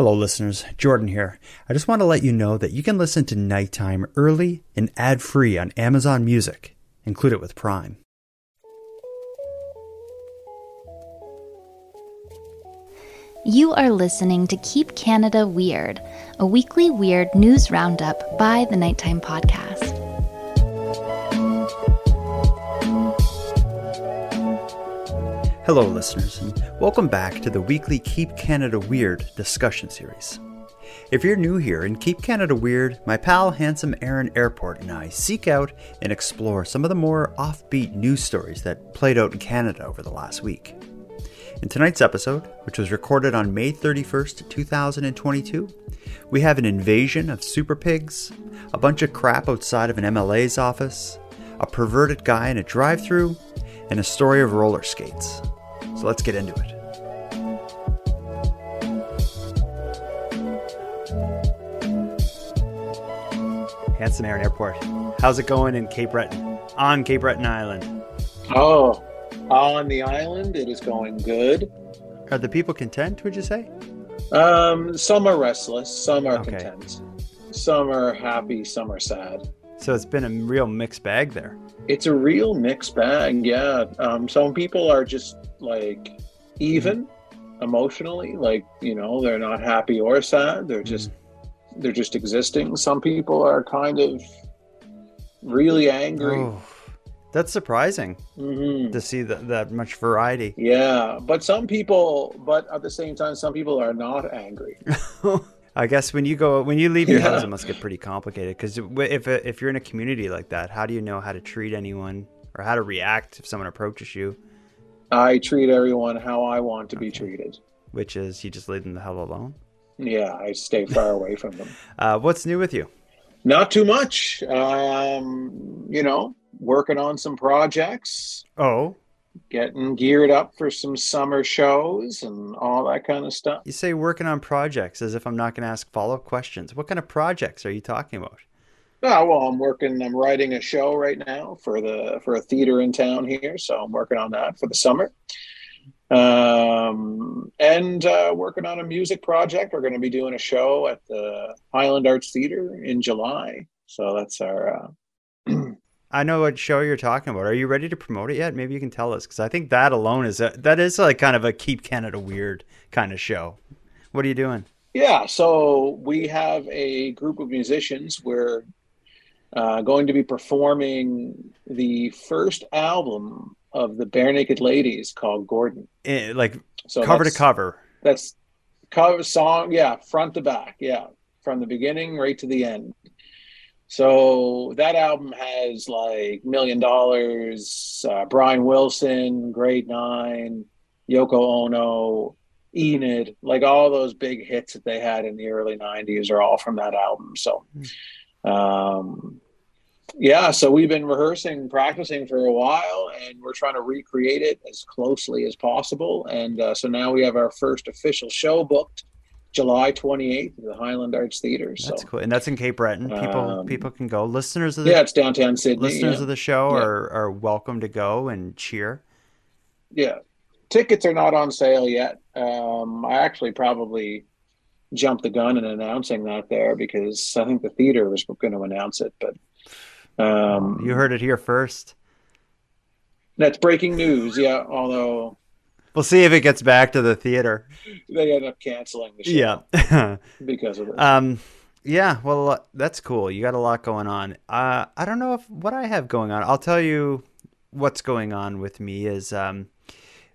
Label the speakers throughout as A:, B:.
A: Hello, listeners. Jordan here. I just want to let you know that you can listen to Nighttime early and ad free on Amazon Music. Include it with Prime.
B: You are listening to Keep Canada Weird, a weekly weird news roundup by the Nighttime Podcast.
A: Hello, listeners, and welcome back to the weekly Keep Canada Weird discussion series. If you're new here in Keep Canada Weird, my pal Handsome Aaron Airport and I seek out and explore some of the more offbeat news stories that played out in Canada over the last week. In tonight's episode, which was recorded on May 31st, 2022, we have an invasion of super pigs, a bunch of crap outside of an MLA's office, a perverted guy in a drive through, and a story of roller skates. So let's get into it. Handsome Aaron Airport. How's it going in Cape Breton? On Cape Breton Island.
C: Oh, on the island, it is going good.
A: Are the people content, would you say?
C: Um, some are restless, some are
A: Okay.
C: content, some are happy, some are sad.
A: So it's been a real mixed bag there.
C: It's a real mixed bag, yeah. Um, some people are just like even emotionally, like you know, they're not happy or sad. They're just they're just existing. Some people are kind of really angry.
A: Oh, that's surprising
C: Mhm.
A: to see that, that much variety.
C: Yeah, but some people, but at the same time, some people are not angry.
A: I guess when you go when you leave your house, it must get pretty complicated. Because if if you're in a community like that, how do you know how to treat anyone or how to react if someone approaches you?
C: I treat everyone how I want to be treated.
A: Which is you just leave them the hell alone.
C: Yeah, I stay far away from them.
A: Uh, what's new with you?
C: Not too much. Um, you know, working on some projects,
A: Oh,
C: getting geared up for some summer shows and all that kind of stuff.
A: you say working on projects as if I'm not going to ask follow up questions. What kind of projects are you talking about?
C: Oh, well, I'm working. I'm writing a show right now for the for a theater in town here, so I'm working on that for the summer. Um, and uh, working on a music project. We're going to be doing a show at the Highland Arts Theater in July. So that's our. Uh,
A: I know what show you're talking about. Are you ready to promote it yet? Maybe you can tell us because I think that alone is a, that is like kind of a keep Canada weird kind of show. What are you doing?
C: Yeah, so we have a group of musicians. We're uh, going to be performing the first album of the Barenaked Ladies called Gordon.
A: Eh, like
C: So
A: cover to cover.
C: That's cover song, yeah, front to back, yeah, from the beginning right to the end. So that album has like Million Dollars, uh, Brian Wilson, Grade Nine, Yoko Ono, Enid, like all those big hits that they had in the early '90s are all from that album. So, um, yeah, so we've been rehearsing, practicing for a while, and we're trying to recreate it as closely as possible. And uh, so now we have our first official show booked, July 28th at the Highland Arts Theater. So
A: That's cool, and that's in Cape Breton. People
C: Um,
A: people can go. Listeners of the
C: yeah, it's downtown Sydney.
A: listeners
C: yeah.
A: of the show
C: Yeah.
A: are are welcome to go and cheer.
C: yeah, tickets are not on sale yet. Um, I actually probably jumped the gun in announcing that there because I think the theater was going to announce it, but. Um,
A: You heard it here first.
C: That's breaking news. Yeah, although
A: We'll see if it gets back to the theater.
C: they end up canceling the show
A: Yeah.
C: because of this.
A: Um, yeah, well, uh, that's cool. You got a lot going on. Uh, I don't know if what I have going on. I'll tell you what's going on with me is um,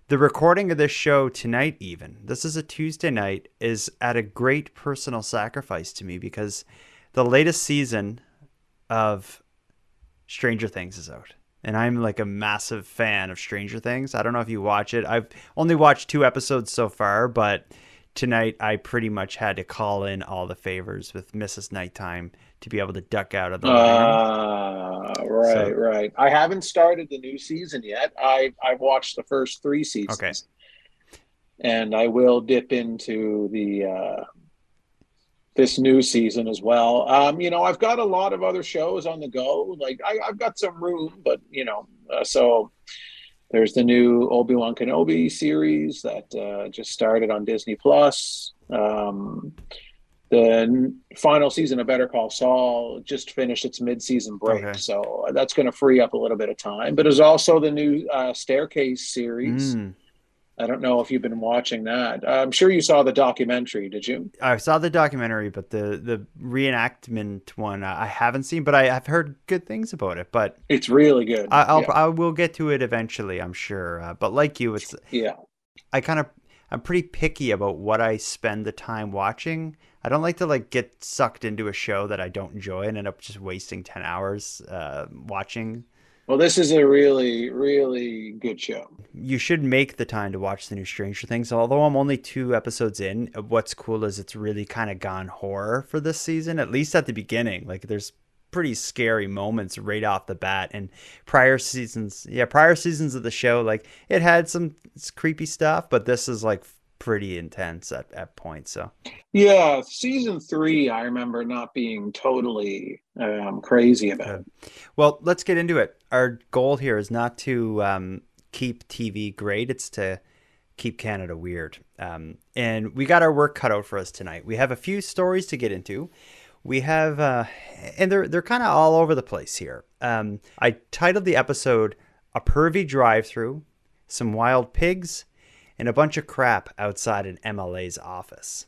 A: the recording of this show tonight. Even this is a Tuesday night is at a great personal sacrifice to me because the latest season of Stranger Things is out. And I'm like a massive fan of Stranger Things. I don't know if you watch it. I've only watched two episodes so far, but tonight I pretty much had to call in all the favors with Mrs. Nighttime to be able to duck out of the living.
C: Uh, right,
A: So-
C: right. I haven't started the new season yet. I I've watched the first three seasons.
A: Okay.
C: And I will dip into the uh, this new season as well. Um, you know, I've got a lot of other shows on the go. Like I, I've got some room, but you know, uh, so there's the new Obi Wan Kenobi series that uh, just started on Disney Plus. Um, the final season of Better Call Saul just finished its mid-season break, okay. so that's going to free up a little bit of time. But there's also the new uh, Staircase series. Mm. I don't know if you've been watching that. I'm sure you saw the documentary. Did you?
A: I saw the documentary, but the the reenactment one I haven't seen. But I, have heard good things about it. But
C: it's really good.
A: I, will yeah. I will get to it eventually. I'm sure. Uh, but like you, it's
C: yeah.
A: I kind of I'm pretty picky about what I spend the time watching. I don't like to like get sucked into a show that I don't enjoy and end up just wasting ten hours uh, watching.
C: Well, this is a really, really good show.
A: You should make the time to watch the new Stranger Things. Although I'm only two episodes in, what's cool is it's really kind of gone horror for this season, at least at the beginning. Like there's pretty scary moments right off the bat. And prior seasons, yeah, prior seasons of the show, like it had some creepy stuff, but this is like pretty intense at, at points. So
C: yeah, season three, I remember not being totally um, crazy about.
A: Well, let's get into it. Our goal here is not to um, keep TV great; it's to keep Canada weird. Um, and we got our work cut out for us tonight. We have a few stories to get into. We have, uh, and they're they're kind of all over the place here. Um, I titled the episode "A Pervy Drive-Through," some wild pigs, and a bunch of crap outside an MLA's office.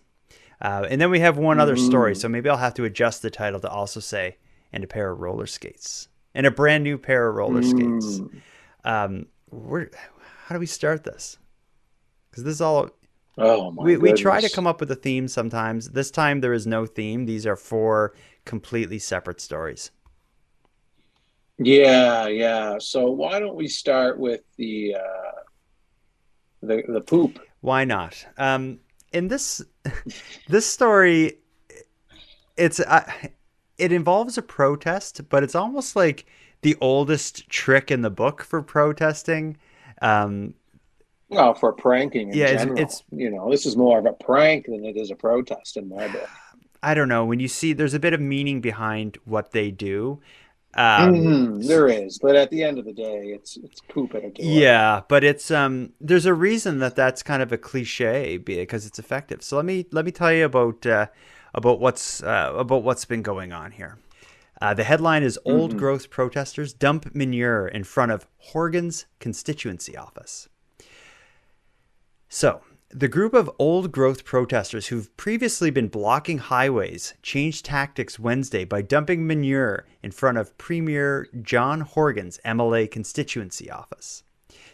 A: Uh, and then we have one other story, so maybe I'll have to adjust the title to also say "and a pair of roller skates." and a brand new pair of roller skates. Mm. Um, where, how do we start this? Because this is all.
C: Oh my
A: we, we try to come up with a theme sometimes. This time there is no theme. These are four completely separate stories.
C: Yeah, yeah. So why don't we start with the uh, the the poop?
A: Why not? Um, in this this story, it's uh, it involves a protest, but it's almost like the oldest trick in the book for protesting. Um,
C: well, for pranking yeah, general, it's, it's, you know this is more of a prank than it is a protest in my book.
A: I don't know. When you see, there's a bit of meaning behind what they do. Um,
C: mm-hmm, there is, but at the end of the day, it's it's poop at a door.
A: Yeah, but it's um, there's a reason that that's kind of a cliche because it's effective. So let me let me tell you about uh, about what's uh, about what's been going on here. Uh, the headline is Old mm-hmm. Growth Protesters Dump Manure in Front of Horgan's Constituency Office. So, the group of old growth protesters who've previously been blocking highways changed tactics Wednesday by dumping manure in front of Premier John Horgan's MLA constituency office.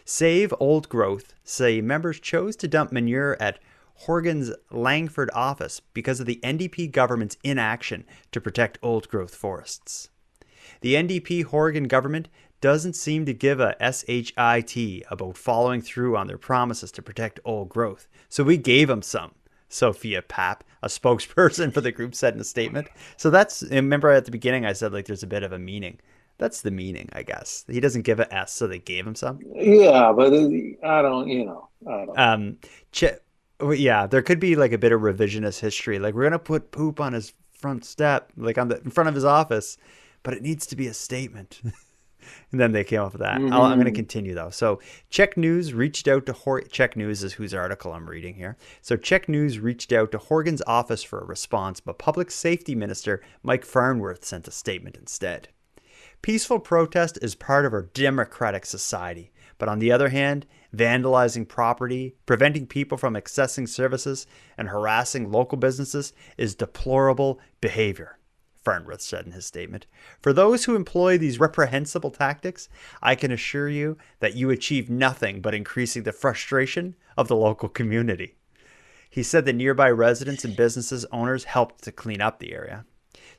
A: Save Old Growth say members chose to dump manure at Horgan's Langford office because of the NDP government's inaction to protect old growth forests. The NDP Horgan government doesn't seem to give a SHIT about following through on their promises to protect old growth, so we gave them some. Sophia Papp, a spokesperson for the group, said in a statement. So that's remember at the beginning I said like there's a bit of a meaning. That's the meaning, I guess. He doesn't give a S, so they gave him some.
C: Yeah, but I don't, you know, I don't.
A: Um, Ch- yeah, there could be like a bit of revisionist history. Like we're gonna put poop on his front step, like on the in front of his office, but it needs to be a statement. and then they came up with that. Mm-hmm. i am going to continue though. So CHEK News reached out to Hor- CHEK News is whose article I'm reading here. So CHEK News reached out to Horgan's office for a response, but Public Safety Minister Mike Farnworth sent a statement instead. Peaceful protest is part of our democratic society, but on the other hand, vandalizing property, preventing people from accessing services, and harassing local businesses is deplorable behavior. Farnworth said in his statement. For those who employ these reprehensible tactics, I can assure you that you achieve nothing but increasing the frustration of the local community. He said that nearby residents and businesses owners helped to clean up the area.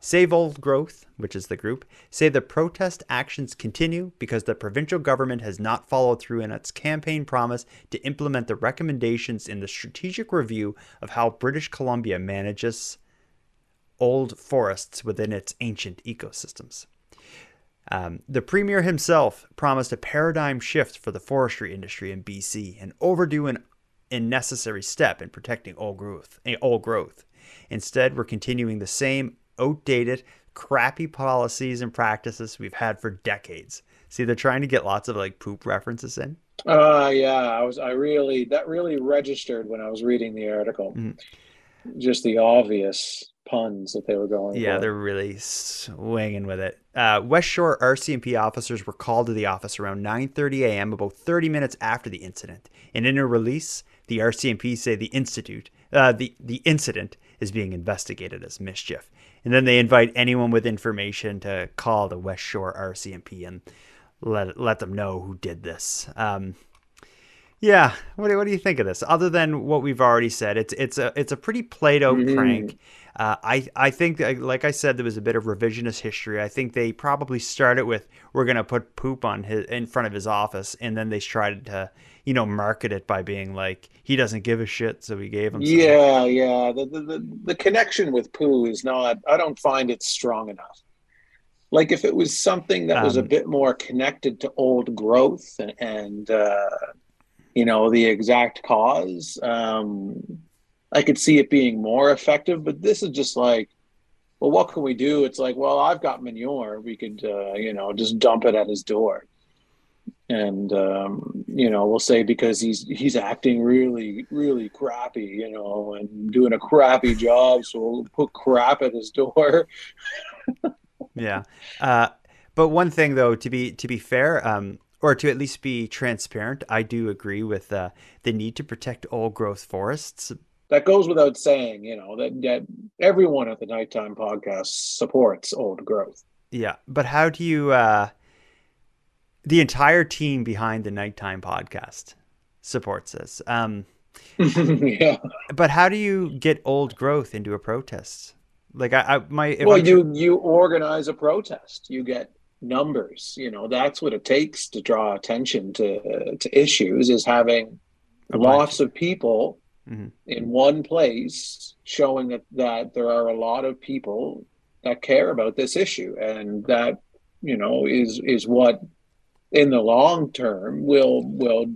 A: Save Old Growth, which is the group, say the protest actions continue because the provincial government has not followed through in its campaign promise to implement the recommendations in the strategic review of how British Columbia manages old forests within its ancient ecosystems. Um, the premier himself promised a paradigm shift for the forestry industry in BC, an overdue and, and necessary step in protecting old growth. Old growth. Instead, we're continuing the same outdated, crappy policies and practices we've had for decades. See, they're trying to get lots of like poop references in.
C: Uh yeah, I was I really that really registered when I was reading the article. Mm-hmm. just the obvious puns that they were going.
A: Yeah,
C: for.
A: they're really swinging with it. Uh, West Shore RCMP officers were called to the office around 9:30 a.m. about 30 minutes after the incident. And in a release, the RCMP say the institute, uh, the the incident is being investigated as mischief. And then they invite anyone with information to call the West Shore RCMP and let let them know who did this. Um, yeah, what do, what do you think of this? Other than what we've already said, it's it's a it's a pretty played out
C: Mhm.
A: prank. Uh, I I think like I said, there was a bit of revisionist history. I think they probably started with we're gonna put poop on his in front of his office, and then they tried to you know market it by being like he doesn't give a shit, so we gave him.
C: Yeah, yeah. The, the the the connection with poo is not. I don't find it strong enough. Like if it was something that was a
A: Um,
C: bit more connected to old growth and, and uh, you know the exact cause, um, I could see it being more effective. But this is just like, well, what can we do? It's like, well, I've got manure. We could, uh, you know, just dump it at his door. And um, you know, we'll say because he's he's acting really, really crappy, you know, and doing a crappy job, so we'll put crap at his door.
A: Yeah. Uh, but one thing though, to be to be fair, um, or to at least be transparent, I do agree with uh, the need to protect old growth forests.
C: That goes without saying, you know, that that everyone at the Nighttime Podcast supports old growth.
A: Yeah, but how do you? Uh, the entire team behind the Nighttime Podcast supports this. Um,
C: yeah.
A: but how do you get old growth into a protest? Like I, I my if
C: well,
A: I'm-
C: you you organize a protest. You get numbers. You know, that's what it takes to draw attention to to issues. Is having
A: A
C: lots of people
A: Mhm.
C: in one place showing that that there are a lot of people that care about this issue, and that you know is is what in the long term will will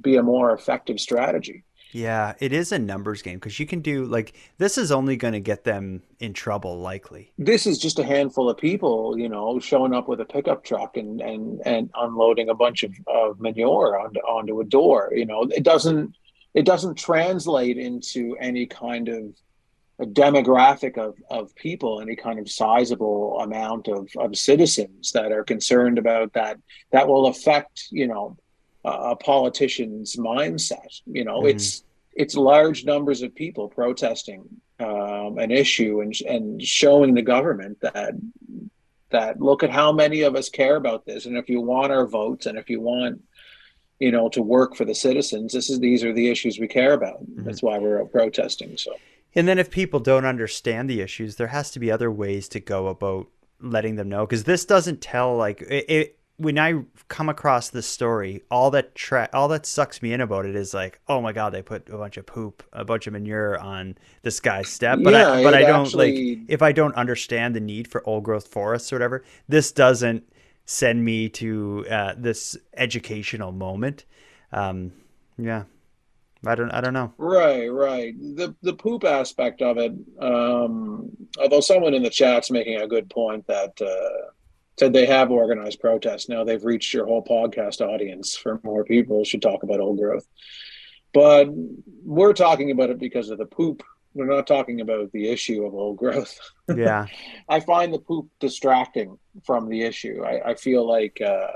C: be a more effective strategy.
A: yeah, it is a numbers game because you can do like this is only going to get them in trouble likely.
C: this is just a handful of people, you know, showing up with a pickup truck and and and unloading a bunch of, of manure onto onto a door. You know, it doesn't it doesn't translate into any kind of a demographic of, of people, any kind of sizable amount of, of citizens that are concerned about that that will affect, you know, a politician's mindset. You know,
A: Mhm.
C: it's it's large numbers of people protesting um, an issue and and showing the government that that look at how many of us care about this, and if you want our votes, and if you want you know to work for the citizens, this is these are the issues we care about. Mm-hmm. That's why we're protesting. So
A: And then if people don't understand the issues, there has to be other ways to go about letting them know because this doesn't tell like it, it when I come across this story, all that tra- all that sucks me in about it is like, oh my god, they put a bunch of poop, a bunch of manure on this guy's step. But I, but I don't
C: actually-
A: like if I don't understand the need for old growth forests or whatever. This doesn't send me to uh, this educational moment. Um, yeah, I don't I don't know.
C: Right, right. The the poop aspect of it. Um, although someone in the chat's making a good point that uh, said they have organized protests. Now they've reached your whole podcast audience for more people should talk about old growth. But we're talking about it because of the poop. We're not talking about the issue of old growth.
A: Yeah.
C: I find the poop distracting from the issue. I, I feel like uh,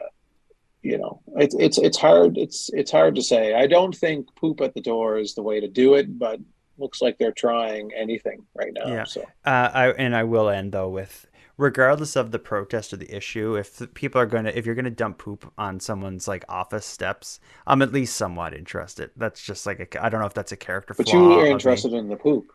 C: you know it's it's it's hard it's it's hard to say. I don't think poop at the door is the way to do it, but looks like they're trying anything right now.
A: Yeah.
C: So
A: Uh, I and I will end though with regardless of the protest or the issue, if people are gonna if you're gonna dump poop on someone's like office steps, I'm at least somewhat interested. That's just like a I don't know if that's a character
C: but you are interested in the poop.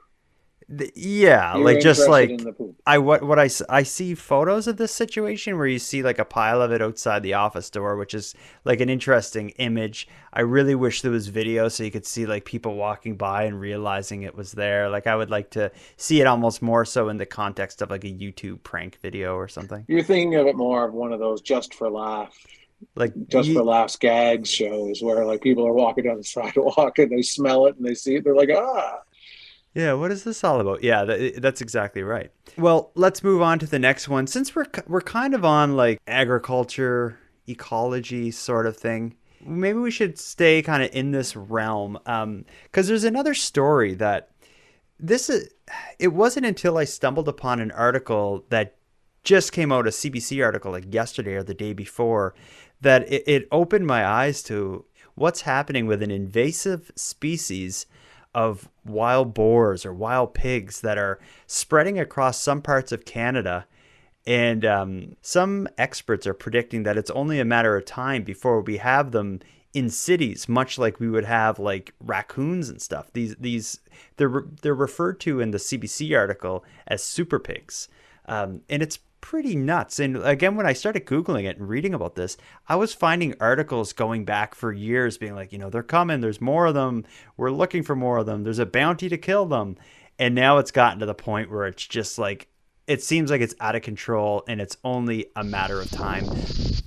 A: The- yeah,
C: You're
A: like just like
C: in the poop.
A: I what what I I see photos of this situation where you see like a pile of it outside the office door, which is like an interesting image. I really wish there was video so you could see like people walking by and realizing it was there. Like I would like to see it almost more so in the context of like a YouTube prank video or something.
C: You're thinking of it more of one of those just for laughs
A: Like
C: just
A: ye-
C: for laughs gags shows where like people are walking down the sidewalk and they smell it and they see it, they're like, ah.
A: Yeah, what is this all about? Yeah, that, that's exactly right. Well, let's move on to the next one. Since we're we're kind of on like agriculture, ecology sort of thing, maybe we should stay kind of in this realm. Um, because there's another story that this is it wasn't until I stumbled upon an article that just came out, a CBC article like yesterday or the day before, that it, it opened my eyes to what's happening with an invasive species of wild boars or wild pigs that are spreading across some parts of Canada. And um, some experts are predicting that it's only a matter of time before we have them in cities, much like we would have like raccoons and stuff. These these they're they're referred to in the CBC article as super pigs, um, and it's pretty nuts. And again, when I started Googling it and reading about this, I was finding articles going back for years being like, you know, they're coming, there's more of them, we're looking for more of them, there's a bounty to kill them. And now it's gotten to the point where it's just like, it seems like it's out of control and it's only a matter of time.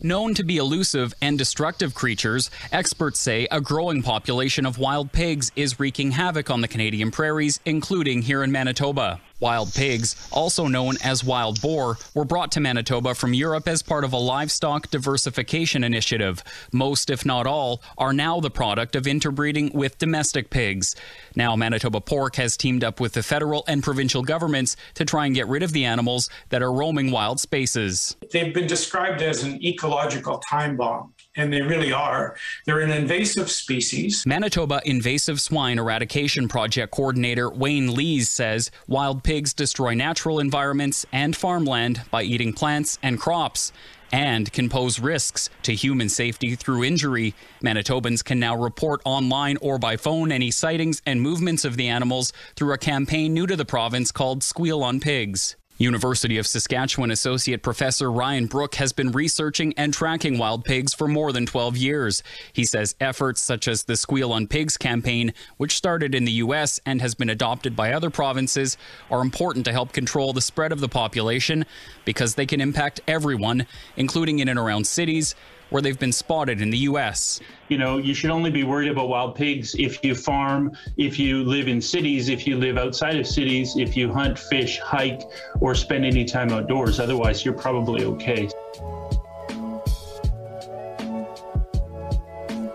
D: Known to be elusive and destructive creatures, experts say a growing population of wild pigs is wreaking havoc on the Canadian prairies, including here in Manitoba. Wild pigs, also known as wild boar, were brought to Manitoba from Europe as part of a livestock diversification initiative. Most, if not all, are now the product of interbreeding with domestic pigs. Now, Manitoba Pork has teamed up with the federal and provincial governments to try and get rid of the animals that are roaming wild spaces.
E: They've been described as an ecological time bomb and they really are. They're an invasive species.
D: Manitoba Invasive Swine Eradication Project coordinator Wayne Lees says wild pigs destroy natural environments and farmland by eating plants and crops and can pose risks to human safety through injury. Manitobans can now report online or by phone any sightings and movements of the animals through a campaign new to the province called Squeal on Pigs. University of Saskatchewan Associate Professor Ryan Brook has been researching and tracking wild pigs for more than 12 years. He says efforts such as the Squeal on Pigs campaign, which started in the U.S. and has been adopted by other provinces, are important to help control the spread of the population because they can impact everyone, including in and around cities, where they've been spotted in the U.S.
F: You know, you should only be worried about wild pigs if you farm, if you live in cities, if you live outside of cities, if you hunt, fish, hike, or spend any time outdoors. Otherwise, you're probably okay.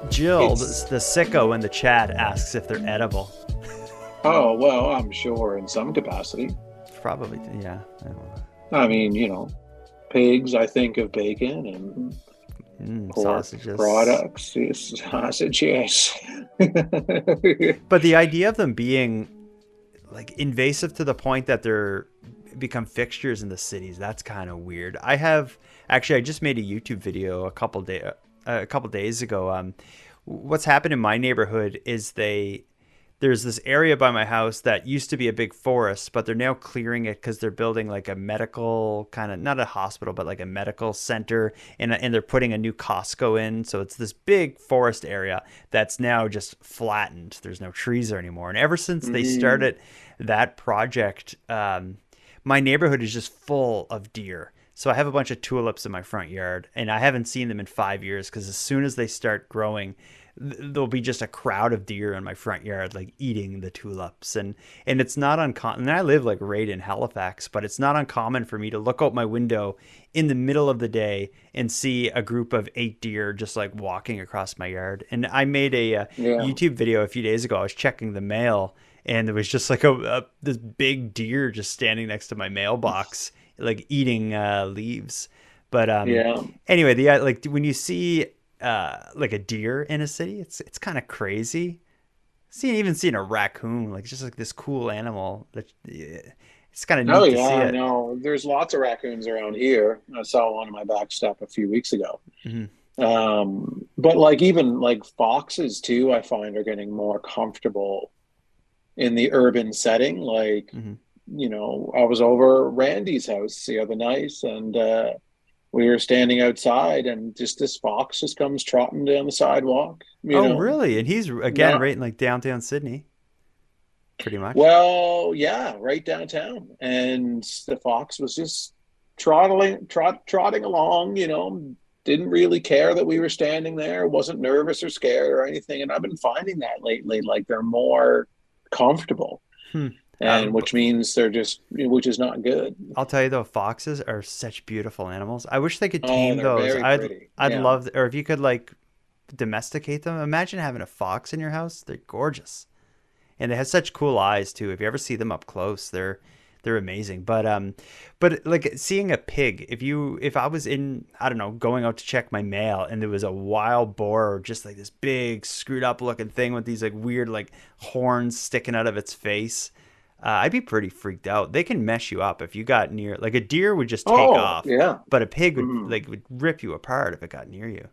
A: Jill, it's... the sicko in the chat, asks if they're edible.
C: Oh, well, I'm sure in some capacity.
A: Probably, yeah.
C: I, I mean, you know, pigs, I think of bacon and
A: Mm, sausages.
C: products, sausage, yes.
A: but the idea of them being like invasive to the point that they're become fixtures in the cities, that's kind of weird. I have actually I just made a YouTube video a couple day uh, a couple days ago. Um, what's happened in my neighborhood is they there's this area by my house that used to be a big forest, but they're now clearing it because they're building like a medical kind of not a hospital, but like a medical center, and and they're putting a new Costco in. So it's this big forest area that's now just flattened. There's no trees there anymore. And ever since they mm. started that project, um, my neighborhood is just full of deer. So I have a bunch of tulips in my front yard, and I haven't seen them in five years because as soon as they start growing there'll be just a crowd of deer in my front yard like eating the tulips. And and it's not uncommon and i live like right in halifax but it's not uncommon for me to look out my window in the middle of the day and see a group of eight deer just like walking across my yard. And i made a, a uh, yeah. youtube video a few days ago. I was checking the mail and there was just like a, a this big deer just standing next to my mailbox like eating uh, leaves. But um yeah. anyway the uh, like when you see uh, like a deer in a city. It's it's kind of crazy. Seeing even seeing a raccoon, like just like this cool animal. That it's kind of neat
C: oh
A: yeah, to see it.
C: no, there's lots of raccoons around here. I saw one on my back step a few weeks ago. Mm-hmm. Um, but like even like foxes too, I find are getting more comfortable in the urban setting. Like, mm-hmm. you know, I was over Randy's house the other night, and uh, we were standing outside and just this fox just comes trotting down the sidewalk.
A: oh, know? really? And he's again yeah. right in like downtown Sydney, pretty much.
C: Well, yeah, right downtown. And the fox was just trotting, trot, trotting along. You know, didn't really care that we were standing there. wasn't nervous or scared or anything. And I've been finding that lately, like they're more comfortable. Hmm and um, which means they're just which is not good.
A: I'll tell you though, foxes are such beautiful animals. I wish they could oh, tame oh, those. I'd pretty. I'd yeah. love, or if you could like domesticate them. Imagine having a fox in your house; they're gorgeous. and they have such cool eyes too. If you ever see them up close, they're they're amazing. But um, but like seeing a pig, if you if I was in I don't know going out to check my mail and there was a wild boar or just like this big screwed up looking thing with these like weird like horns sticking out of its face. Uh, I'd be pretty freaked out. They can mess you up if you got near. Like a deer would just take
C: Oh,
A: off,
C: yeah.
A: but a pig would
C: Mhm.
A: like would rip you apart if it got near you.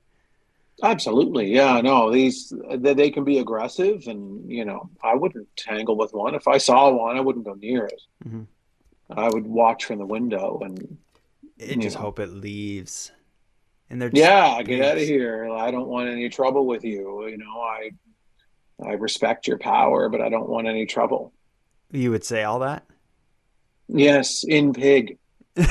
C: Absolutely. Yeah, no, these they, they can be aggressive and you know, I wouldn't tangle with one. If I saw one, I wouldn't go near it.
A: Mhm.
C: I would watch from the window and
A: just
C: Yeah.
A: hope it leaves. And they're just
C: yeah, get out of here. I don't want any trouble with you. You know, I I respect your power, but I don't want any trouble.
A: You would say all that.
C: Yes, in pig.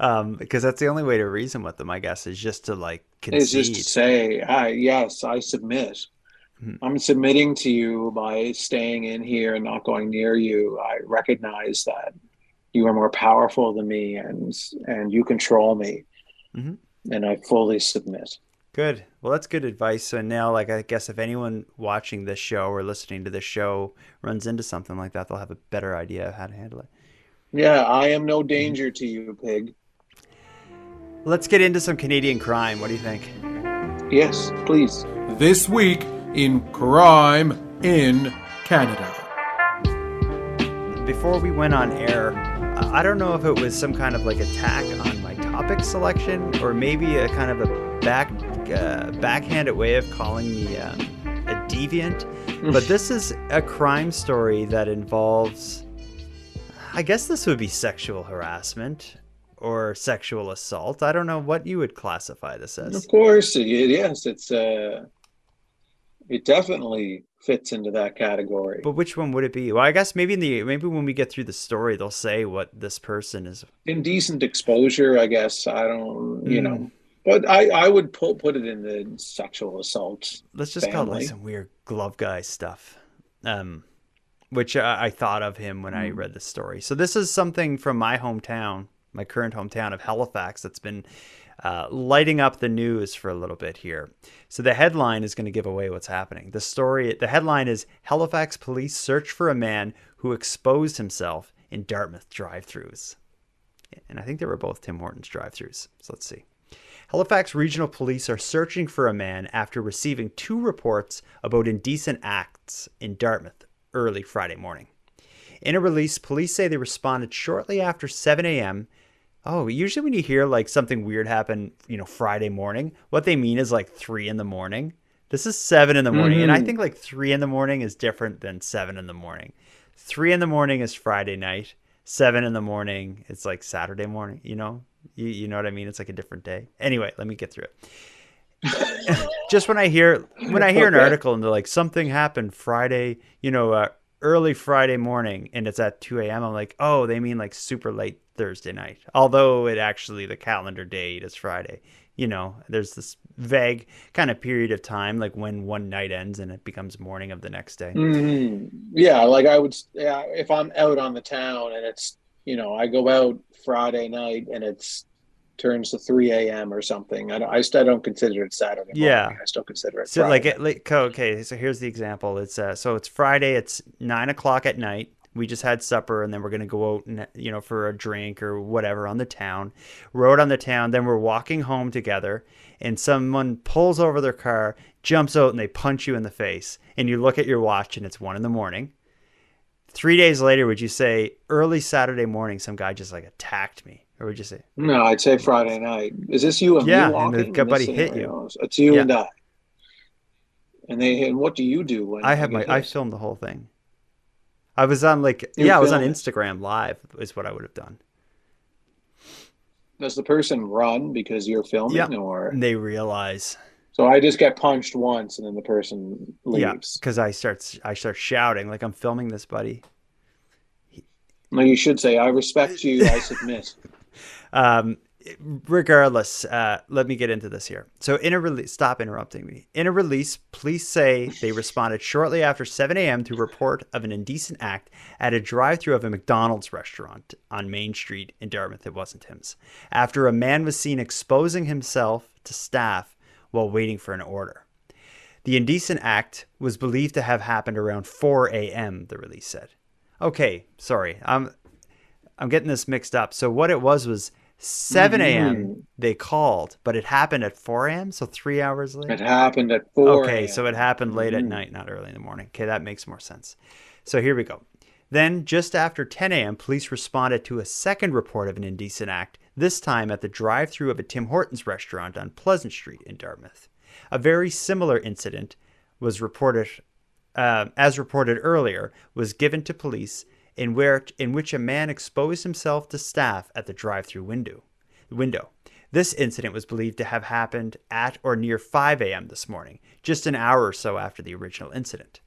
A: um, because that's the only way to reason with them, I guess, is just to like
C: Is
A: concede.
C: just to say, I yes, I submit.
A: Mhm.
C: I'm submitting to you by staying in here and not going near you. I recognize that you are more powerful than me and and you control me.
A: Mhm.
C: And I fully submit.
A: Good. Well, that's good advice. So now, like, I guess if anyone watching this show or listening to this show runs into something like that, they'll have a better idea of how to handle it.
C: Yeah, I am no danger to you, pig.
A: Let's get into some Canadian crime. What do you think?
C: Yes, please.
G: This week in Crime in Canada.
A: Before we went on air, uh, I don't know if it was some kind of like attack on my topic selection or maybe a kind of a back uh, backhanded way of calling me um, a deviant. But this is a crime story that involves, I guess this would be sexual harassment or sexual assault. I don't know what you would classify this as.
C: Of course, it, yes, it's uh it definitely fits into that category.
A: But which one would it be? Well, I guess maybe in the maybe when we get through the story, they'll say what this person is.
C: Indecent exposure, I guess. I don't, you
A: Mm.
C: know. But I, I would put put it in the sexual assault.
A: Let's just call it like some weird glove guy stuff. Um, which I, I thought of him when I read the story. So this is something from my hometown, my current hometown of Halifax, that's been uh, lighting up the news for a little bit here. So the headline is going to give away what's happening. The story, the headline is Halifax police search for a man who exposed himself in Dartmouth drive-throughs. And I think they were both Tim Hortons drive-throughs. So let's see. Halifax Regional Police are searching for a man after receiving two reports about indecent acts in Dartmouth early Friday morning. In a release, police say they responded shortly after 7 a.m. Oh, usually when you hear like something weird happen, you know, Friday morning, what they mean is like 3 in the morning. This is 7 in the morning. And I mm-hmm. think like 3 in the morning is different than 7 in the morning. 3 in the morning is Friday night. 7 in the morning it's like Saturday morning, you know? You, you know what I mean? It's like a different day. Anyway, let me get through it. Just when I hear when I hear an article and they're like something happened Friday, you know, uh, early Friday morning, and it's at two a.m. I'm like, oh, they mean like super late Thursday night. Although it actually the calendar date is Friday. You know, there's this vague kind of period of time, like when one night ends and it becomes morning of the next day.
C: Mhm. Yeah, like I would. Yeah, if I'm out on the town and it's you know I go out Friday night and it's turns to 3 a.m. or something. I don't, I still don't consider it Saturday. morning.
A: Yeah.
C: I still consider it.
A: So like
C: Friday.
A: it like okay, so here's the example. It's uh so it's Friday, it's nine o'clock at night. We just had supper and then we're gonna go out and you know for a drink or whatever on the town. We're on the town, then we're walking home together and someone pulls over their car, jumps out and they punch you in the face. And you look at your watch and it's one in the morning. Three days later, would you say early Saturday morning some guy just like attacked me? Or would you say
C: No, I'd say Friday night. Is this you and
A: Yeah,
C: me
A: and the
C: walking?
A: guy
C: in this
A: buddy hit you.
C: It's you
A: Yeah.
C: and I. And they and what do you do when
A: I have my I filmed the whole thing. I was on like
C: You
A: yeah, I was on? Instagram live is what I would have done.
C: Does the person run because you're filming,
A: Yeah.
C: or
A: And they realize
C: so I just get punched once and then the person
A: yeah,
C: leaves?
A: because I start I start shouting like I'm filming this, buddy.
C: No, you should say, "I respect you. I submit."
A: Um, regardless, uh, let me get into this here. So, in a release, stop interrupting me. In a release, police say they responded shortly after 7 a.m. to a report of an indecent act at a drive-through of a McDonald's restaurant on Main Street in Dartmouth. It wasn't Tim's. After a man was seen exposing himself to staff while waiting for an order. The indecent act was believed to have happened around 4 a.m., the release said. Okay, sorry. I'm I'm getting this mixed up. So what it was was 7 a.m.
C: Mhm.
A: they called, but it happened at 4 a.m., so 3 hours later.
C: It happened at four.
A: Okay, so it happened late at
C: Mhm.
A: night, not early in the morning. Okay, that makes more sense. So here we go. Then, just after 10 a.m., police responded to a second report of an indecent act, this time at the drive through of a Tim Hortons restaurant on Pleasant Street in Dartmouth. A very similar incident was reported, uh, as reported earlier, was given to police in, where, in which a man exposed himself to staff at the drive through window. window. This incident was believed to have happened at or near 5 a.m. this morning, just an hour or so after the original incident.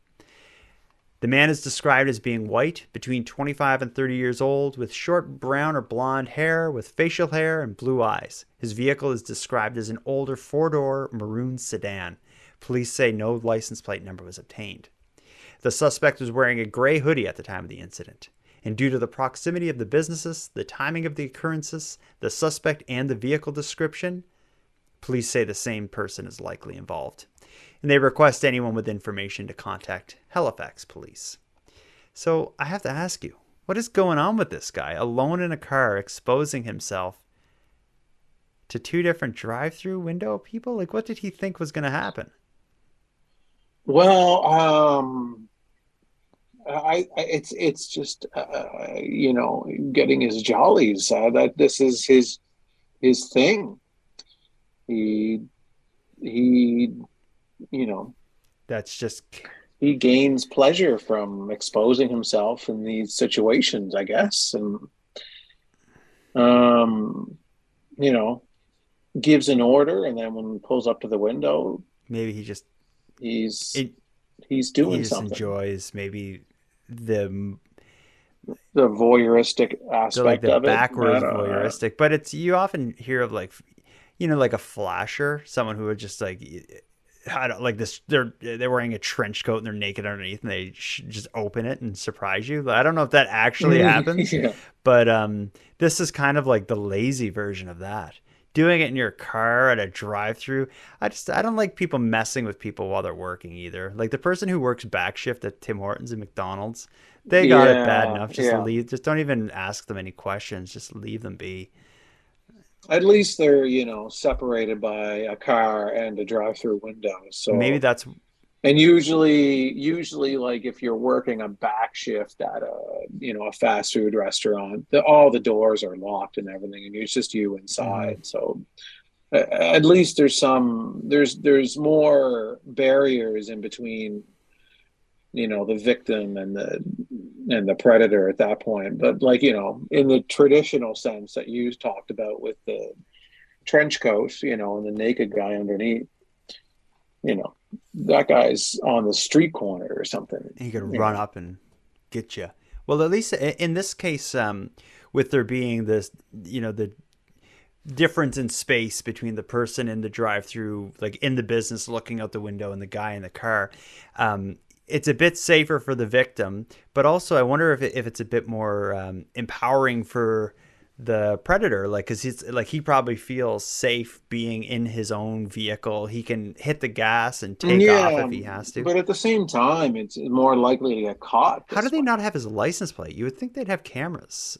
A: The man is described as being white, between 25 and 30 years old, with short brown or blonde hair, with facial hair and blue eyes. His vehicle is described as an older four door maroon sedan. Police say no license plate number was obtained. The suspect was wearing a gray hoodie at the time of the incident. And due to the proximity of the businesses, the timing of the occurrences, the suspect, and the vehicle description, police say the same person is likely involved and they request anyone with information to contact Halifax police. So I have to ask you, what is going on with this guy alone in a car exposing himself to two different drive-through window people? Like what did he think was going to happen?
C: Well, um, I, I it's it's just uh, you know getting his jollies. Uh, that this is his his thing. He he you know
A: That's just
C: he gains pleasure from exposing himself in these situations, I guess, and um, you know, gives an order, and then when he pulls up to the window,
A: maybe he just
C: he's
A: it,
C: he's
A: he
C: doing
A: just
C: something.
A: enjoys maybe the
C: the voyeuristic
A: the
C: aspect
A: like the
C: of it.
A: backwards
C: I
A: voyeuristic but it's you often hear of like you know like a flasher someone who would just like I don't like this they're they're wearing a trench coat and they're naked underneath and they just open it and surprise you i don't know if that actually happens
C: yeah.
A: but um this is kind of like the lazy version of that doing it in your car at a drive-through i just i don't like people messing with people while they're working either like the person who works back shift at tim hortons and mcdonald's they got it bad enough just
C: yeah.
A: leave just don't even ask them any questions just leave them be
C: At least they're you know separated by a car and a drive-through window. So
A: maybe that's
C: and usually usually like if you're working a back shift at a you know a fast food restaurant the, all the doors are locked and everything and it's just you inside mm-hmm. so a- at least there's some there's there's more barriers in between you know the victim and the and the predator at that point but like you know in the traditional sense that you talked about with the trench coat you know and the naked guy underneath you know that guy's on the street corner or something
A: he could run
C: know.
A: up and get you. Well, at least in this case, um, with there being this, you know, the difference in space between the person in the drive-through, like in the business, looking out the window, and the guy in the car, um, it's a bit safer for the victim. But also, I wonder if it, if it's a bit more um, empowering for the predator like because he's like he probably feels safe being in his own vehicle he can hit the gas and take off if he has to
C: but at the same time it's more likely to get caught
A: How do they
C: way.
A: not have his license plate? You would think they'd have cameras.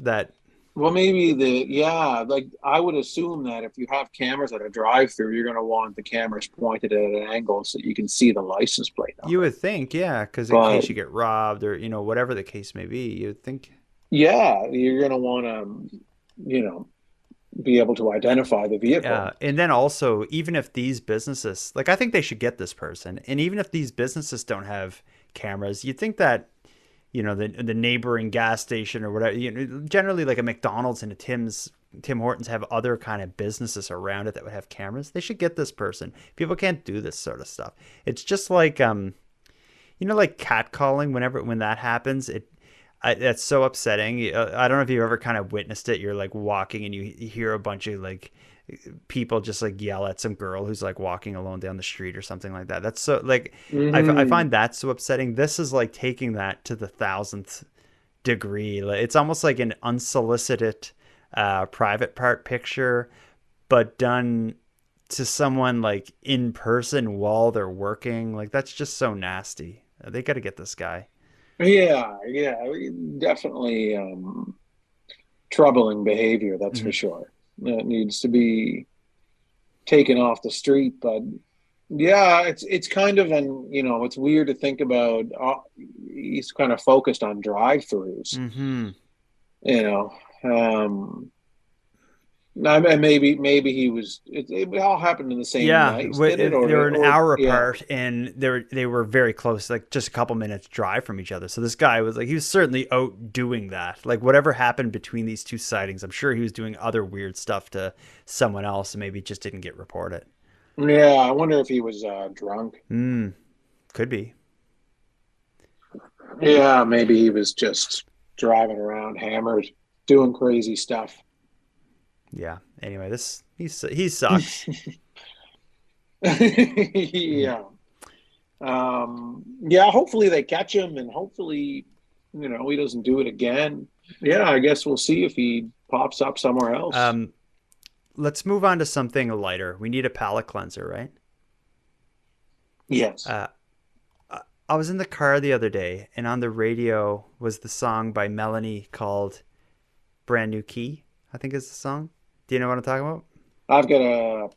A: That
C: well maybe the yeah like i would assume that if you have cameras at a drive-through you're going to want the cameras pointed at an angle so you can see the license plate number.
A: you would think, yeah, because in
C: But-
A: case you get robbed or you know whatever the case may be, you'd think.
C: yeah you're going to want to you know be able to identify the vehicle
A: Yeah, and then also even if these businesses, like I think they should get this person, and even if these businesses don't have cameras, you'd think that you know the the neighboring gas station or whatever. You know, generally like a McDonald's and a Tim's. Tim Hortons have other kind of businesses around it that would have cameras. They should get this person. People can't do this sort of stuff. It's just like um, you know, like catcalling. Whenever when that happens, it I, that's so upsetting. Uh, I don't know if you ever kind of witnessed it. You're like walking and you hear a bunch of like people just like yell at some girl who's like walking alone down the street or something like that. That's so like I, I
C: Mhm.
A: find that so upsetting. This is like taking that to the thousandth degree. It's almost like an unsolicited uh, private part picture, but done to someone like in person while they're working. Like that's just so nasty. They got to get this guy.
C: Yeah, yeah, definitely um, troubling behavior. That's mm-hmm. for sure. It needs to be taken off the street. But yeah, it's it's kind of an you know it's weird to think about. Uh, he's kind of focused on drive-throughs.
A: Mm-hmm.
C: You know, um, and maybe maybe he was. It, it, all happened in the same
A: yeah,
C: night.
A: Yeah, they were an or, hour apart, yeah. and they were they were very close, like just a couple minutes drive from each other. So this guy was like he was certainly out doing that. Like whatever happened between these two sightings, I'm sure he was doing other weird stuff to someone else, and maybe just didn't get reported.
C: Yeah, I wonder if he was uh, drunk.
A: Hmm, could be.
C: Yeah, maybe he was just driving around hammered, doing crazy stuff
A: yeah. Anyway, this he's he sucks.
C: yeah. Um, yeah. Hopefully they catch him, and hopefully, you know, he doesn't do it again. Yeah, I guess we'll see if he pops up somewhere else.
A: Um, let's move on to something lighter. We need a palate cleanser, right?
C: Yes.
A: Uh, I was in the car the other day, and on the radio was the song by Melanie called "Brand New Key." I think is the song. Do you know what I'm talking about?
C: I've got a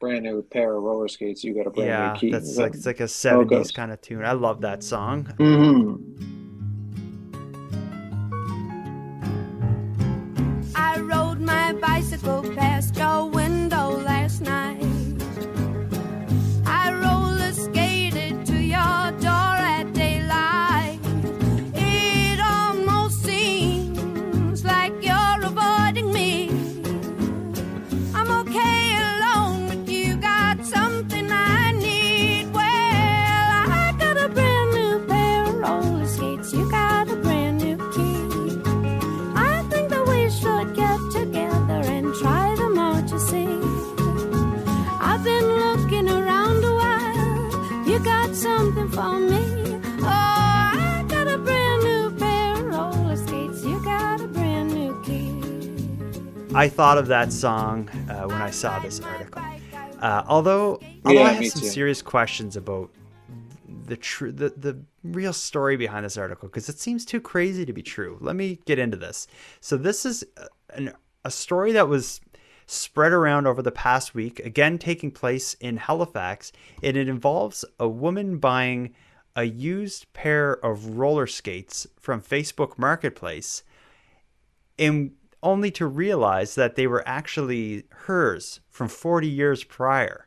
C: brand new pair of roller skates. You got a brand
A: yeah,
C: new key.
A: that's like it's like a '70s kind of tune. I love that song.
C: Mm-hmm.
H: I rode my bicycle past your window
A: I thought of that song uh, when I saw this article. Uh, although, although
C: yeah,
A: I have some
C: too.
A: serious questions about the true, the the real story behind this article because it seems too crazy to be true. Let me get into this. So this is an, a story that was spread around over the past week, again taking place in Halifax, and it involves a woman buying a used pair of roller skates from Facebook Marketplace. And only to realize that they were actually hers from 40 years prior.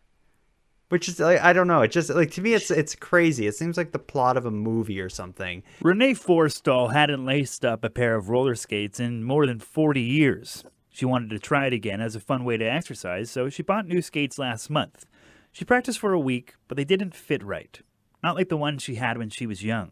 A: Which is like I don't know. It just like to me it's it's crazy. It seems like the plot of a movie or something.
I: Renee Forrestall hadn't laced up a pair of roller skates in more than 40 years. She wanted to try it again as a fun way to exercise, so she bought new skates last month. She practiced for a week, but they didn't fit right. Not like the ones she had when she was young.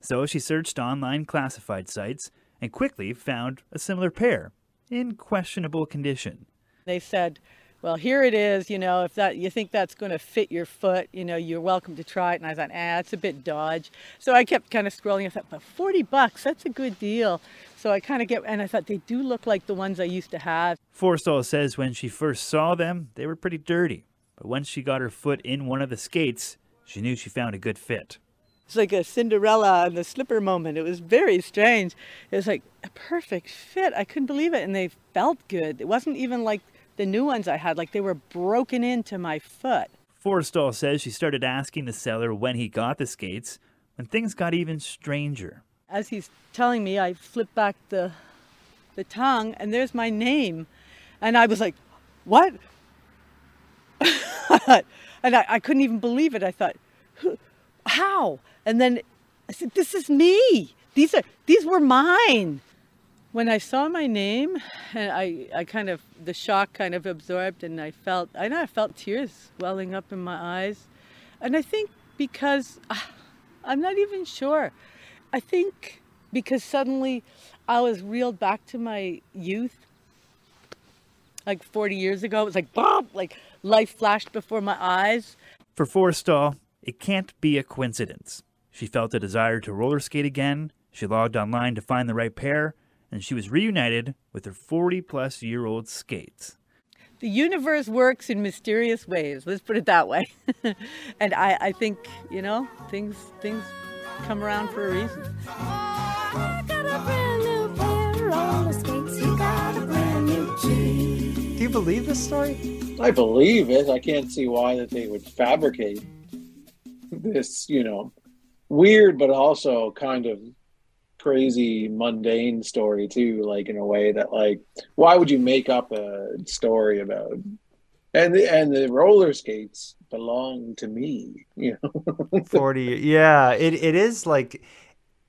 I: So she searched online classified sites and quickly found a similar pair in questionable condition.
J: They said, well, here it is, you know, if that you think that's going to fit your foot, you know, you're welcome to try it. And I thought, ah, it's a bit dodge. So I kept kind of scrolling. I thought, but 40 bucks, that's a good deal. So I kind of get, and I thought they do look like the ones I used to have.
I: Forrestall says when she first saw them, they were pretty dirty. But once she got her foot in one of the skates, she knew she found a good fit.
J: It's like a Cinderella and the slipper moment. It was very strange. It was like a perfect fit. I couldn't believe it. And they felt good. It wasn't even like the new ones I had, like they were broken into my foot.
I: Forrestall says she started asking the seller when he got the skates, when things got even stranger.
J: As he's telling me, I flip back the the tongue and there's my name. And I was like, what? and I, I couldn't even believe it. I thought, how? And then I said, this is me. These are these were mine. When I saw my name, and I, I kind of the shock kind of absorbed, and I felt I know I felt tears welling up in my eyes, and I think because uh, I'm not even sure. I think because suddenly I was reeled back to my youth, like 40 years ago. It was like boom, like life flashed before my eyes.
I: For Forrestall, it can't be a coincidence. She felt a desire to roller skate again, she logged online to find the right pair, and she was reunited with her 40 plus year old skates.
J: the universe works in mysterious ways. Let's put it that way. and I, I think you know things things come around for a reason.
H: I got a brand new pair of roller skates. You got a brand new Jeep.
A: Do you believe this story?
C: I believe it. I can't see why that they would fabricate this, you know, weird but also kind of crazy mundane story too, like in a way that like why would you make up a story about and the and the roller skates belong to me, you know.
A: 40 yeah it, it is like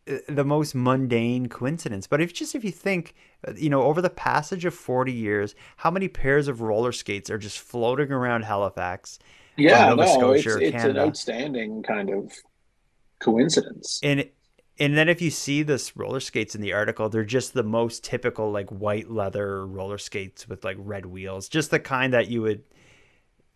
A: uh, the most mundane coincidence but if just if you think uh, you know over the passage of 40 years how many pairs of roller skates are just floating around halifax
C: yeah,
A: nova
C: no,
A: scotia
C: it's it's an outstanding kind of coincidence.
A: and and then if you see this roller skates in the article they're just the most typical like white leather roller skates with like red wheels just the kind that you would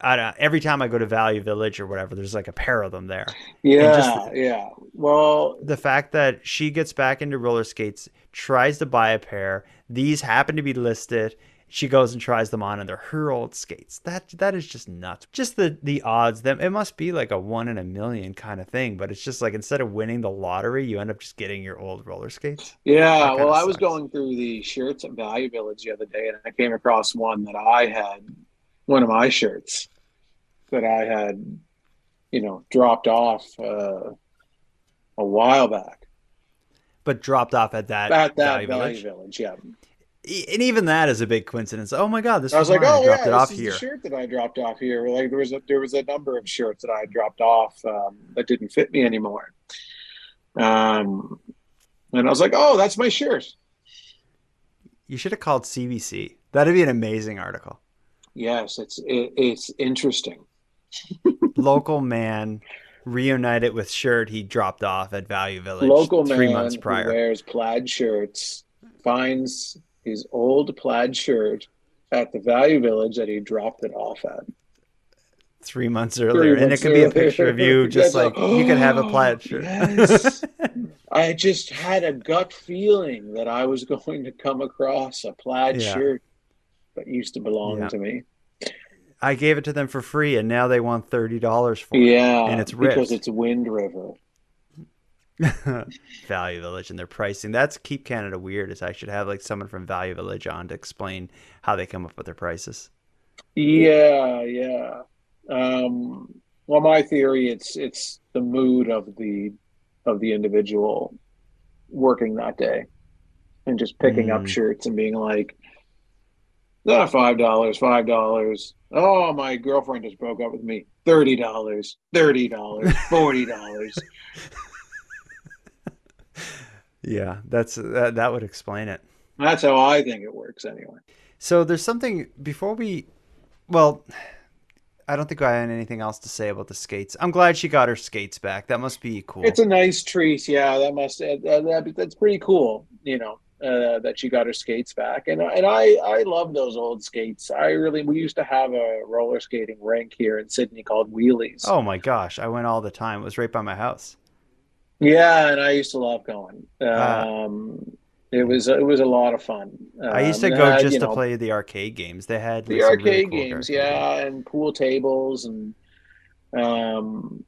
A: I don't know, every time I go to Value Village or whatever, there's like a pair of them there.
C: Yeah,
A: just-
C: yeah. Well,
A: the fact that she gets back into roller skates, tries to buy a pair, these happen to be listed. She goes and tries them on, and they're her old skates. That that is just nuts. Just the the odds. Them it must be like a one in a million kind of thing. But it's just like instead of winning the lottery, you end up just getting your old roller skates.
C: Yeah, well, I was going through the shirts at Value Village the other day, and I came across one that I had, one of my shirts that I had, you know, dropped off uh, a while back
A: But dropped off at that
C: at that
A: Value
C: Value
A: Village.
C: Village. Yeah,
A: And even that is a big coincidence. Oh my god, this
C: I was like, oh
A: I dropped
C: yeah,
A: it
C: this
A: off
C: is
A: here.
C: the shirt that I dropped off here. Like there was a there was a number of shirts that I dropped off um, that didn't fit me anymore. Um, and I was like, oh, that's my shirt.
A: You should have called CBC. That'd be an amazing article.
C: Yes, it's it, it's interesting.
A: local man reunited with shirt he dropped off at Value Village
C: local
A: three
C: man
A: months
C: who
A: prior.
C: wears plaid shirts finds his old plaid shirt at the Value Village that he dropped it off at.
A: Three months earlier, and it
C: months
A: could be a picture of you, just like
C: oh,
A: you could have a plaid shirt.
C: yes. I just had a gut feeling that I was going to come across a plaid
A: Yeah.
C: shirt that used to belong
A: Yeah.
C: to me.
A: I gave it to them for free, and now they want thirty dollars for it.
C: Yeah,
A: and it's ripped.
C: because it's Wind River.
A: Value Village and their pricing. That's keep Canada weird. Is I should have like someone from Value Village on to explain how they come up with their prices.
C: Yeah, yeah. Um, well, my theory it's it's the mood of the of the individual working that day, and just picking up
A: Mm.
C: shirts and being like, "Ah, five dollars, five dollars. Oh, my girlfriend just broke up with me. Thirty dollars, thirty dollars, forty dollars."
A: Yeah, that's that, that would explain it.
C: That's how I think it works, anyway.
A: So there's something before we, well, I don't think I had anything else to say about the skates. I'm glad she got her skates back. That must be cool.
C: It's a nice treat. Yeah, that must uh, that, that's pretty cool. You know uh, that she got her skates back, and and I I love those old skates. I really we used to have a roller skating rink here in Sydney called Wheelies.
A: oh my gosh, I went all the time. It was right by my house.
C: Yeah, and I used to love going.
A: Ah.
C: Um, it was it was a lot of fun.
A: I used to
C: Um,
A: go
C: uh,
A: just to
C: know,
A: play the arcade games. They had
C: the
A: some really
C: arcade
A: cool
C: games,
A: arcade
C: yeah, and pool tables and um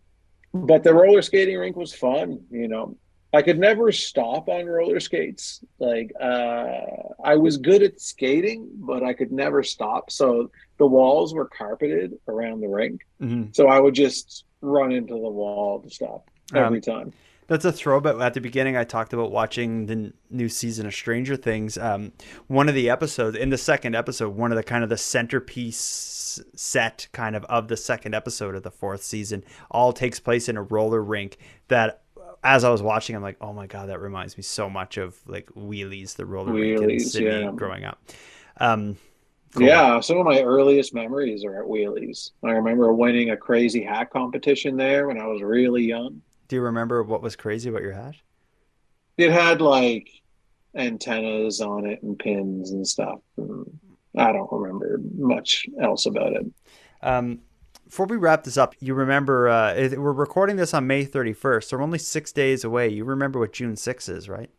C: but the roller skating rink was fun, you know. I could never stop on roller skates. Like uh I was good at skating, but I could never stop. So the walls were carpeted around the rink.
A: Mhm.
C: So I would just run into the wall to stop every
A: Um,
C: time.
A: That's a throwback. At the beginning, I talked about watching the n- new season of Stranger Things. Um, one of the episodes, in the second episode, one of the kind of the centerpiece set kind of of the second episode of the fourth season, all takes place in a roller rink. That, as I was watching, I'm like, oh my god, that reminds me so much of like Wheelies, the roller rink in
C: Wheelies,
A: Sydney
C: yeah.
A: growing up. Um, cool.
C: Yeah, some of my earliest memories are at Wheelies. I remember winning a crazy hat competition there when I was really young.
A: Do you remember what was crazy about your hat?
C: It had like antennas on it and pins and stuff. And I don't remember much else about it.
A: Um, before we wrap this up, you remember uh, we're recording this on May 31st, so we're only six days away. You remember what June 6th is, right?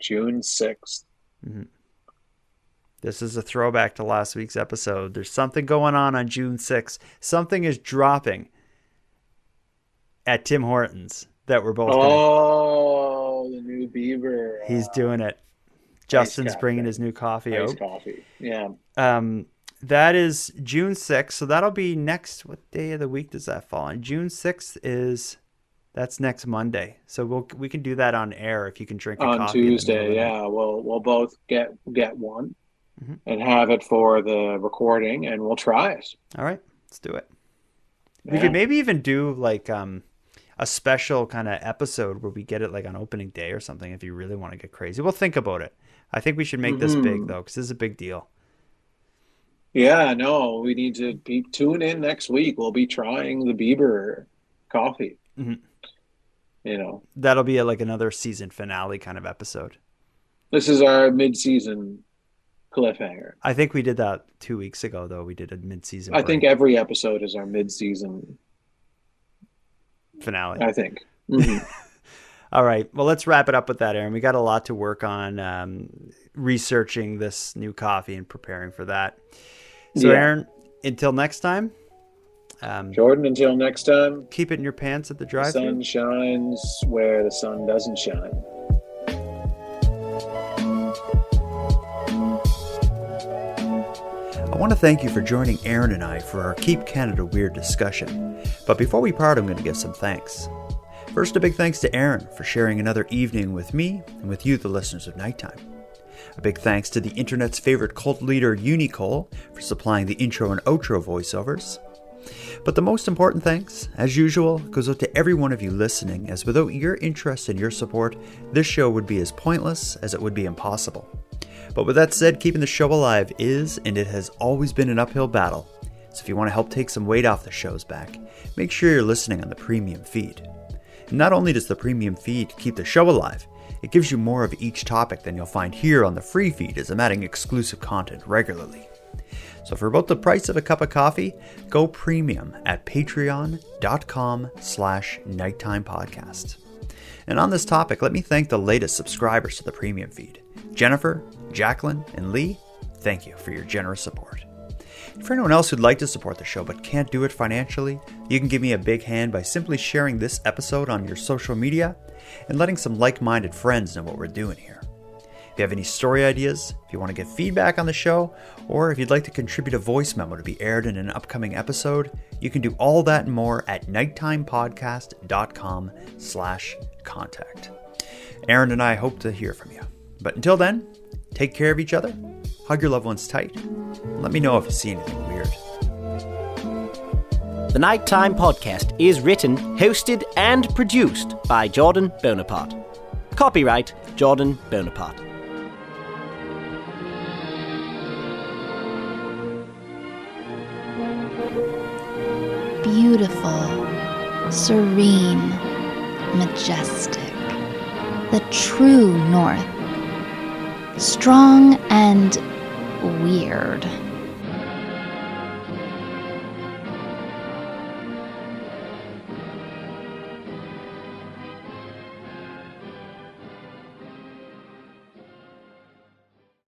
C: June 6th.
A: This is a throwback to last week's episode. There's something going on on June 6th. Something is dropping at Tim Hortons that we're both. gonna-
C: Oh, the new Bieber.
A: He's doing it. Justin's
C: cafe.
A: bringing his new coffee out.
C: coffee. Yeah.
A: Um, that is June 6th. So that'll be next. What day of the week does that fall on? June 6th is. That's next Monday. So we'll we can do that on air if you can drink a
C: On
A: coffee in the middle
C: Tuesday, yeah. We'll we'll both get get one
A: Mhm.
C: and have it for the recording, and we'll try it.
A: All right, let's do it. We could maybe even do like um a special kind of episode where we get it like on opening day or something if you really want to get crazy. We'll think about it. I think we should make this big
C: Mhm.
A: though cuz this is a big deal.
C: Yeah, no, we need to be tune in next week. We'll be trying the Bieber coffee.
A: Mhm.
C: You know,
A: That'll be a, like another season finale kind of episode.
C: this is our mid-season cliffhanger.
A: I think we did that 2 weeks ago though. We did a mid-season
C: I think every episode is our mid-season.
A: Finale.
C: I think. Mhm.
A: All right. Well, let's wrap it up with that, Aaron. We got a lot to work on um, researching this new coffee and preparing for that. So,
C: Yeah.
A: Aaron, until next time, um,
C: Jordan, until next time.
A: keep it in your pants at the
C: The
A: drive
C: sun shines where the sun doesn't shine.
A: I want to thank you for joining Aaron and I for our Keep Canada Weird discussion. But before we part, I'm going to give some thanks. First, a big thanks to Aaron for sharing another evening with me and with you, the listeners of Nighttime. A big thanks to the internet's favorite cult leader, Unicole, for supplying the intro and outro voiceovers. But the most important thanks, as usual, goes out to every one of you listening, as without your interest and your support, this show would be as pointless as it would be impossible. But with that said, keeping the show alive is, and it has always been an uphill battle. So if you want to help take some weight off the show's back, make sure you're listening on the premium feed. And not only does the premium feed keep the show alive, it gives you more of each topic than you'll find here on the free feed as I'm adding exclusive content regularly. So for about the price of a cup of coffee, go premium at patreon.com slash nighttime podcast. And on this topic, let me thank the latest subscribers to the premium feed. Jennifer, Jacqueline, and Lee, thank you for your generous support. For anyone else who'd like to support the show but can't do it financially, you can give me a big hand by simply sharing this episode on your social media and letting some like minded friends know what we're doing here. If you have any story ideas, if you want to get feedback on the show, or if you'd like to contribute a voice memo to be aired in an upcoming episode, you can do all that and more at nighttimepodcast.com slash contact. Aaron and I hope to hear from you. But until then, take care of each other, hug your loved ones tight, and let me know if you see anything weird.
K: The Nighttime Podcast is written, hosted, and produced by Jordan Bonaparte. Copyright Jordan Bonaparte.
B: Beautiful, serene, majestic. The true North. Strong and weird.